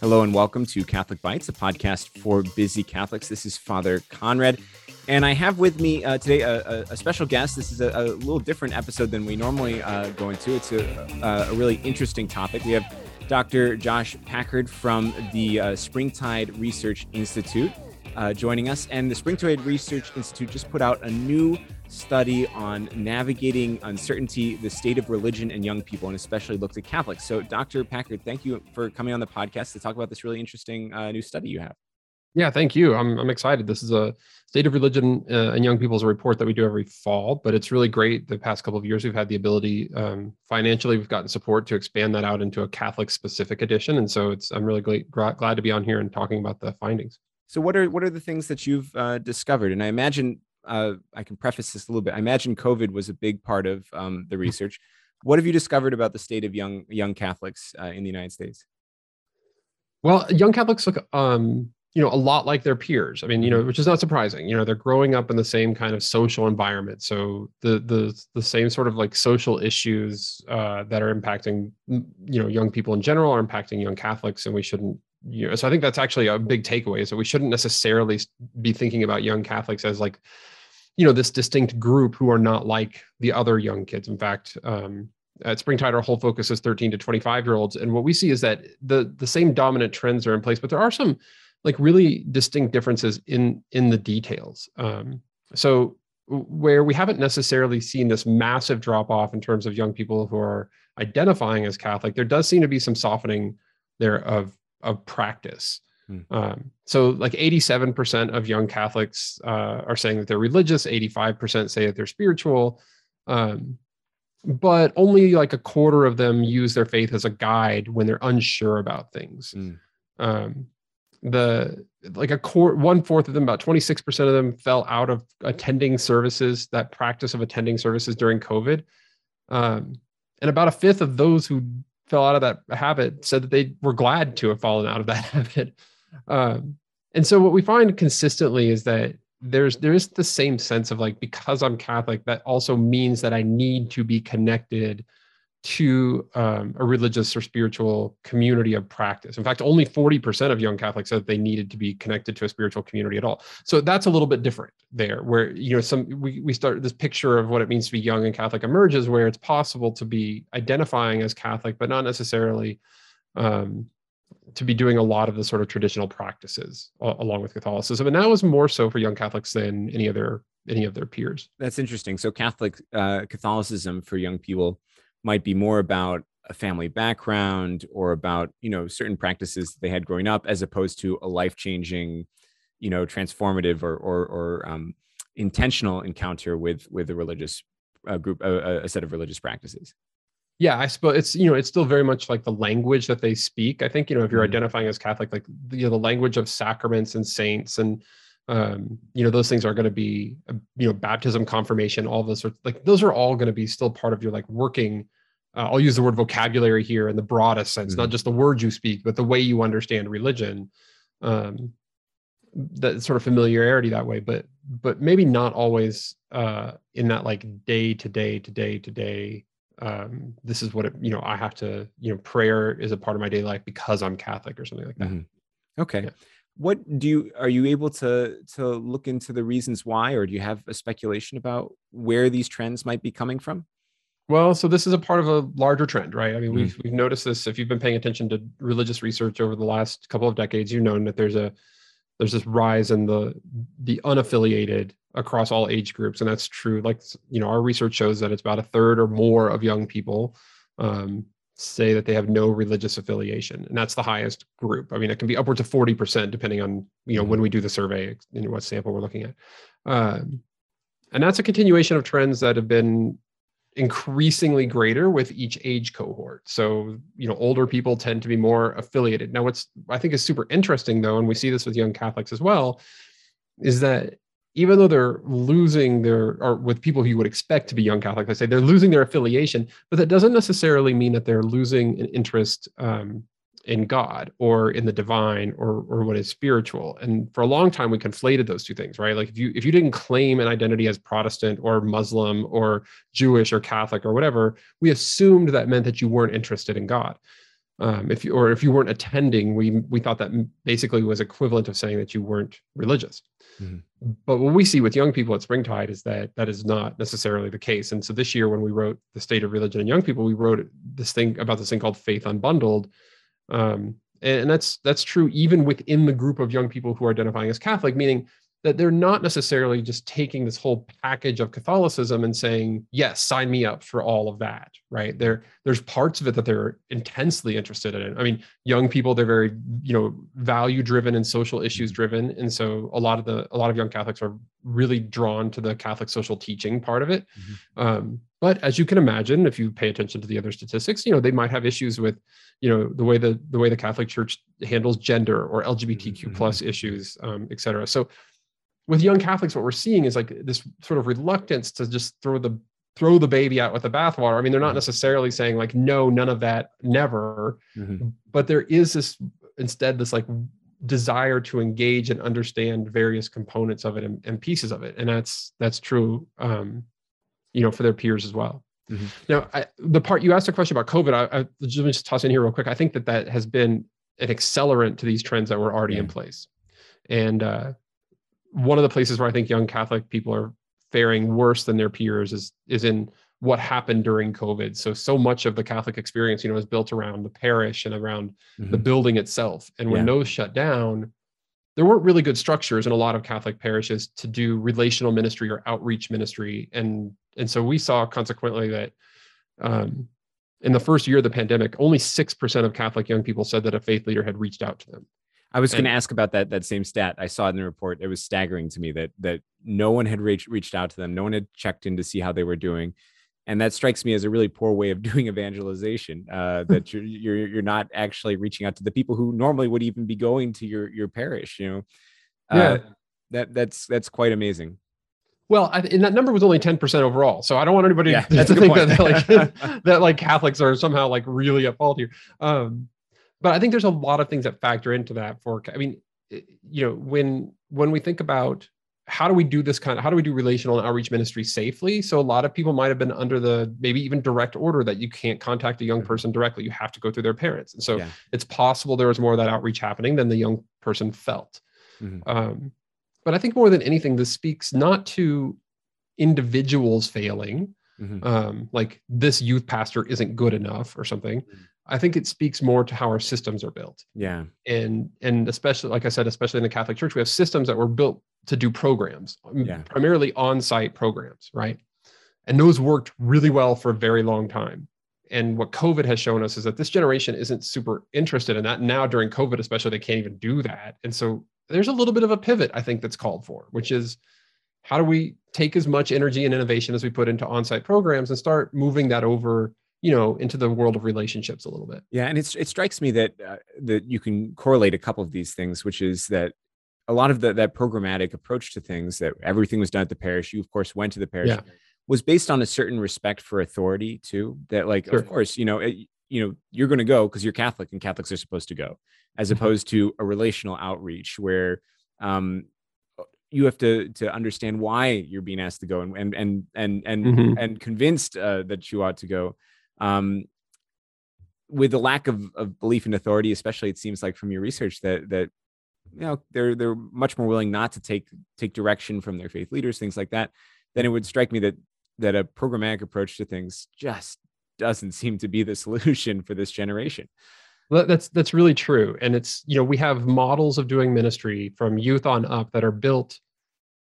Hello and welcome to Catholic Bites, a podcast for busy Catholics. This is Father Conrad, and I have with me uh, today a, a, special guest. This is a, a, little different episode than we normally uh, go into. It's a, a, really interesting topic. We have Dr. Josh Packard from the uh, Springtide Research Institute uh, joining us, and the Springtide Research Institute just put out a new study on navigating uncertainty, the state of religion and young people, and especially looked at Catholics. So, Dr. Packard, thank you for coming on the podcast to talk about this really interesting uh, new study you have. Yeah, thank you. I'm, I'm excited. This is a state of religion uh, and young people's report that we do every fall, but it's really great. The past couple of years, we've had the ability um, financially, we've gotten support to expand that out into a Catholic specific edition. And so it's, I'm really glad, glad to be on here and talking about the findings. So what are, what are the things that you've uh, discovered? And I imagine uh, I can preface this a little bit. I imagine COVID was a big part of um, the mm-hmm. research. What have you discovered about the state of young young Catholics uh, in the United States? Well, young Catholics look, um, you know, a lot like their peers. I mean, you know, mm-hmm. which is not surprising. You know, they're growing up in the same kind of social environment, so the the the same sort of like social issues uh, that are impacting you know young people in general are impacting young Catholics, and we shouldn't you know, so I think that's actually a big takeaway is that we shouldn't necessarily be thinking about young Catholics as like you know this distinct group who are not like the other young kids. In fact um, at springtide our whole focus is 13 to 25 year olds and what we see is that the the same dominant trends are in place but there are some like really distinct differences in in the details. Um, so where we haven't necessarily seen this massive drop off in terms of young people who are identifying as catholic there does seem to be some softening there of of practice Hmm. Um, so, like 87% of young Catholics uh, are saying that they're religious, 85% say that they're spiritual. Um, but only like a quarter of them use their faith as a guide when they're unsure about things. Mm. Um, the like a core one fourth of them, about 26% of them fell out of attending services, that practice of attending services during COVID. Um, and about a fifth of those who fell out of that habit said that they were glad to have fallen out of that habit. Um, and so what we find consistently is that there's there is the same sense of like because I'm Catholic, that also means that I need to be connected to um, a religious or spiritual community of practice. In fact, only 40% of young Catholics said they needed to be connected to a spiritual community at all. So that's a little bit different there, where you know some we we start this picture of what it means to be young and Catholic emerges, where it's possible to be identifying as Catholic, but not necessarily um, to be doing a lot of the sort of traditional practices along with Catholicism, and that was more so for young Catholics than any other any of their peers. That's interesting. So Catholic uh, Catholicism for young people might be more about a family background or about you know certain practices that they had growing up, as opposed to a life changing, you know, transformative or or, or um, intentional encounter with with a religious uh, group, a, a set of religious practices yeah i suppose it's you know it's still very much like the language that they speak i think you know if you're mm-hmm. identifying as catholic like you know the language of sacraments and saints and um, you know those things are going to be uh, you know baptism confirmation all those sorts like those are all going to be still part of your like working uh, i'll use the word vocabulary here in the broadest sense mm-hmm. not just the words you speak but the way you understand religion um, that sort of familiarity that way but but maybe not always uh, in that like day to day to day to day um, this is what it, you know, I have to, you know, prayer is a part of my daily life because I'm Catholic or something like that. Mm-hmm. Okay. Yeah. What do you, are you able to, to look into the reasons why, or do you have a speculation about where these trends might be coming from? Well, so this is a part of a larger trend, right? I mean, mm-hmm. we've, we've noticed this. If you've been paying attention to religious research over the last couple of decades, you've known that there's a, there's this rise in the the unaffiliated across all age groups and that's true. Like you know our research shows that it's about a third or more of young people um, say that they have no religious affiliation and that's the highest group. I mean it can be upwards of 40% depending on you know when we do the survey know what sample we're looking at. Um, and that's a continuation of trends that have been increasingly greater with each age cohort. So you know older people tend to be more affiliated. Now what's i think is super interesting though and we see this with young catholics as well is that even though they're losing their or with people who you would expect to be young Catholic, I say they're losing their affiliation, but that doesn't necessarily mean that they're losing an interest um, in God or in the divine or or what is spiritual. And for a long time we conflated those two things, right? Like if you if you didn't claim an identity as Protestant or Muslim or Jewish or Catholic or whatever, we assumed that meant that you weren't interested in God. Um, if you or if you weren't attending, we we thought that basically was equivalent of saying that you weren't religious. Mm-hmm. But what we see with young people at Springtide is that that is not necessarily the case. And so this year, when we wrote the state of religion and young people, we wrote this thing about this thing called faith unbundled, um, and that's that's true even within the group of young people who are identifying as Catholic, meaning that they're not necessarily just taking this whole package of Catholicism and saying, yes, sign me up for all of that, right? There, there's parts of it that they're intensely interested in. I mean, young people, they're very, you know, value driven and social issues driven. And so a lot of the, a lot of young Catholics are really drawn to the Catholic social teaching part of it. Mm-hmm. Um, but as you can imagine, if you pay attention to the other statistics, you know, they might have issues with, you know, the way the, the way the Catholic church handles gender or LGBTQ mm-hmm. plus mm-hmm. issues, um, et cetera. So with young Catholics, what we're seeing is like this sort of reluctance to just throw the throw the baby out with the bathwater. I mean, they're not mm-hmm. necessarily saying like, no, none of that, never. Mm-hmm. But there is this instead this like desire to engage and understand various components of it and, and pieces of it, and that's that's true, um, you know, for their peers as well. Mm-hmm. Now, I, the part you asked a question about COVID, I, I just toss in here real quick. I think that that has been an accelerant to these trends that were already yeah. in place, and uh, one of the places where I think young Catholic people are faring worse than their peers is is in what happened during COVID. So so much of the Catholic experience, you know, is built around the parish and around mm-hmm. the building itself. And when yeah. those shut down, there weren't really good structures in a lot of Catholic parishes to do relational ministry or outreach ministry. And and so we saw consequently that um, in the first year of the pandemic, only six percent of Catholic young people said that a faith leader had reached out to them. I was going to ask about that that same stat. I saw in the report. It was staggering to me that that no one had reached reached out to them. No one had checked in to see how they were doing, and that strikes me as a really poor way of doing evangelization. Uh, that you're you're you're not actually reaching out to the people who normally would even be going to your your parish. You know, uh, yeah, that that's that's quite amazing. Well, I, and that number was only ten percent overall. So I don't want anybody yeah, to, think that like that like Catholics are somehow like really at fault here. Um, but I think there's a lot of things that factor into that. For I mean, you know, when when we think about how do we do this kind of how do we do relational and outreach ministry safely so a lot of people might have been under the maybe even direct order that you can't contact a young mm-hmm. person directly you have to go through their parents and so yeah. it's possible there was more of that outreach happening than the young person felt mm-hmm. um, but i think more than anything this speaks not to individuals failing mm-hmm. um, like this youth pastor isn't good enough or something mm-hmm. I think it speaks more to how our systems are built. Yeah. And and especially like I said, especially in the Catholic Church, we have systems that were built to do programs, um, yeah. primarily on-site programs, right? And those worked really well for a very long time. And what COVID has shown us is that this generation isn't super interested in that. Now during COVID, especially, they can't even do that. And so there's a little bit of a pivot, I think, that's called for, which is how do we take as much energy and innovation as we put into on-site programs and start moving that over you know into the world of relationships a little bit yeah and it's, it strikes me that uh, that you can correlate a couple of these things which is that a lot of the, that programmatic approach to things that everything was done at the parish you of course went to the parish yeah. was based on a certain respect for authority too that like sure. of course you know it, you know you're going to go because you're catholic and catholics are supposed to go as mm-hmm. opposed to a relational outreach where um, you have to to understand why you're being asked to go and and and and and, mm-hmm. and convinced uh, that you ought to go um, with the lack of, of belief in authority, especially it seems like from your research that that you know they're they're much more willing not to take take direction from their faith leaders, things like that. Then it would strike me that that a programmatic approach to things just doesn't seem to be the solution for this generation. Well, that's that's really true, and it's you know we have models of doing ministry from youth on up that are built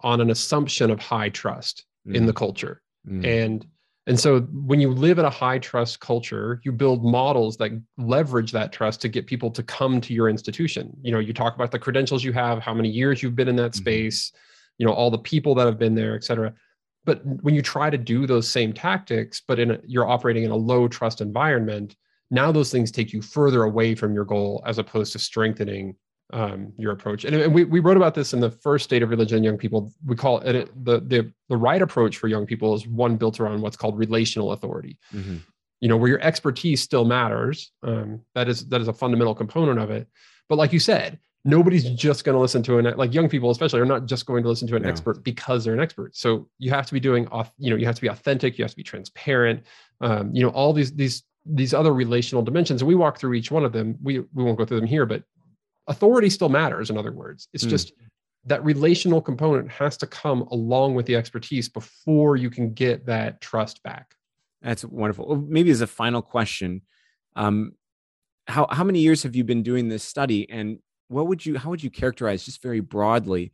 on an assumption of high trust mm. in the culture, mm. and and so when you live in a high trust culture, you build models that leverage that trust to get people to come to your institution. You know, you talk about the credentials you have, how many years you've been in that mm-hmm. space, you know, all the people that have been there, et cetera. But when you try to do those same tactics, but in a, you're operating in a low trust environment, now those things take you further away from your goal as opposed to strengthening um, your approach. And, and, we, we wrote about this in the first state of religion in young people. We call it, it the, the, the right approach for young people is one built around what's called relational authority. Mm-hmm. you know, where your expertise still matters. Um, that is that is a fundamental component of it. But like you said, nobody's just going to listen to an like young people especially are not just going to listen to an no. expert because they're an expert so you have to be doing off you know you have to be authentic you have to be transparent um, you know all these these these other relational dimensions and we walk through each one of them we we won't go through them here but authority still matters in other words. It's mm. just that relational component has to come along with the expertise before you can get that trust back. That's wonderful. Maybe as a final question um, how how many years have you been doing this study? And what would you how would you characterize just very broadly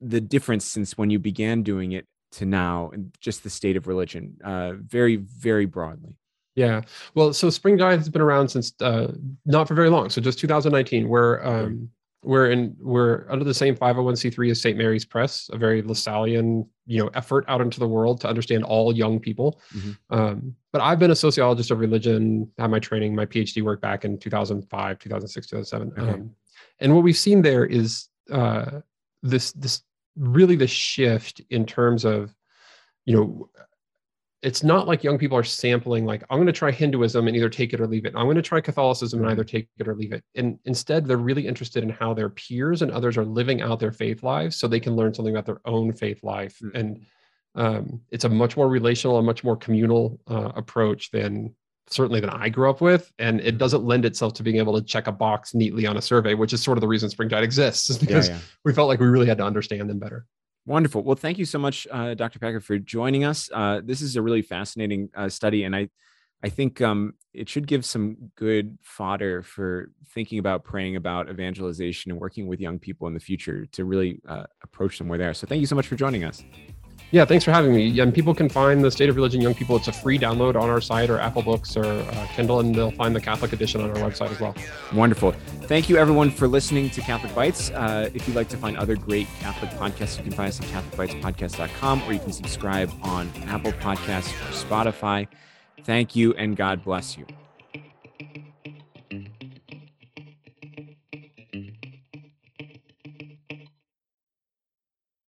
the difference since when you began doing it to now and just the state of religion? Uh, very very broadly yeah well so Springtide has been around since uh, not for very long so just 2019 where um, we're in we're under the same 501c3 as St. Mary's Press, a very Lasallian, you know, effort out into the world to understand all young people. Mm-hmm. Um, but I've been a sociologist of religion, had my training, my PhD work back in 2005, 2006, 2007. Okay. Um, and what we've seen there is uh, this this really the shift in terms of, you know, it's not like young people are sampling like i'm going to try hinduism and either take it or leave it i'm going to try catholicism and either take it or leave it and instead they're really interested in how their peers and others are living out their faith lives so they can learn something about their own faith life mm-hmm. and um, it's a much more relational and much more communal uh, approach than certainly than i grew up with and it doesn't lend itself to being able to check a box neatly on a survey which is sort of the reason Springtide exists is because yeah, yeah. we felt like we really had to understand them better Wonderful. Well, thank you so much, uh, Dr. Packard, for joining us. Uh, this is a really fascinating uh, study, and I, I think um, it should give some good fodder for thinking about praying about evangelization and working with young people in the future to really uh, approach they are. So, thank you so much for joining us. Yeah, thanks for having me. And people can find the State of Religion Young People. It's a free download on our site or Apple Books or uh, Kindle, and they'll find the Catholic edition on our website as well. Wonderful. Thank you, everyone, for listening to Catholic Bites. Uh, if you'd like to find other great Catholic podcasts, you can find us at CatholicBitesPodcast.com or you can subscribe on Apple Podcasts or Spotify. Thank you, and God bless you.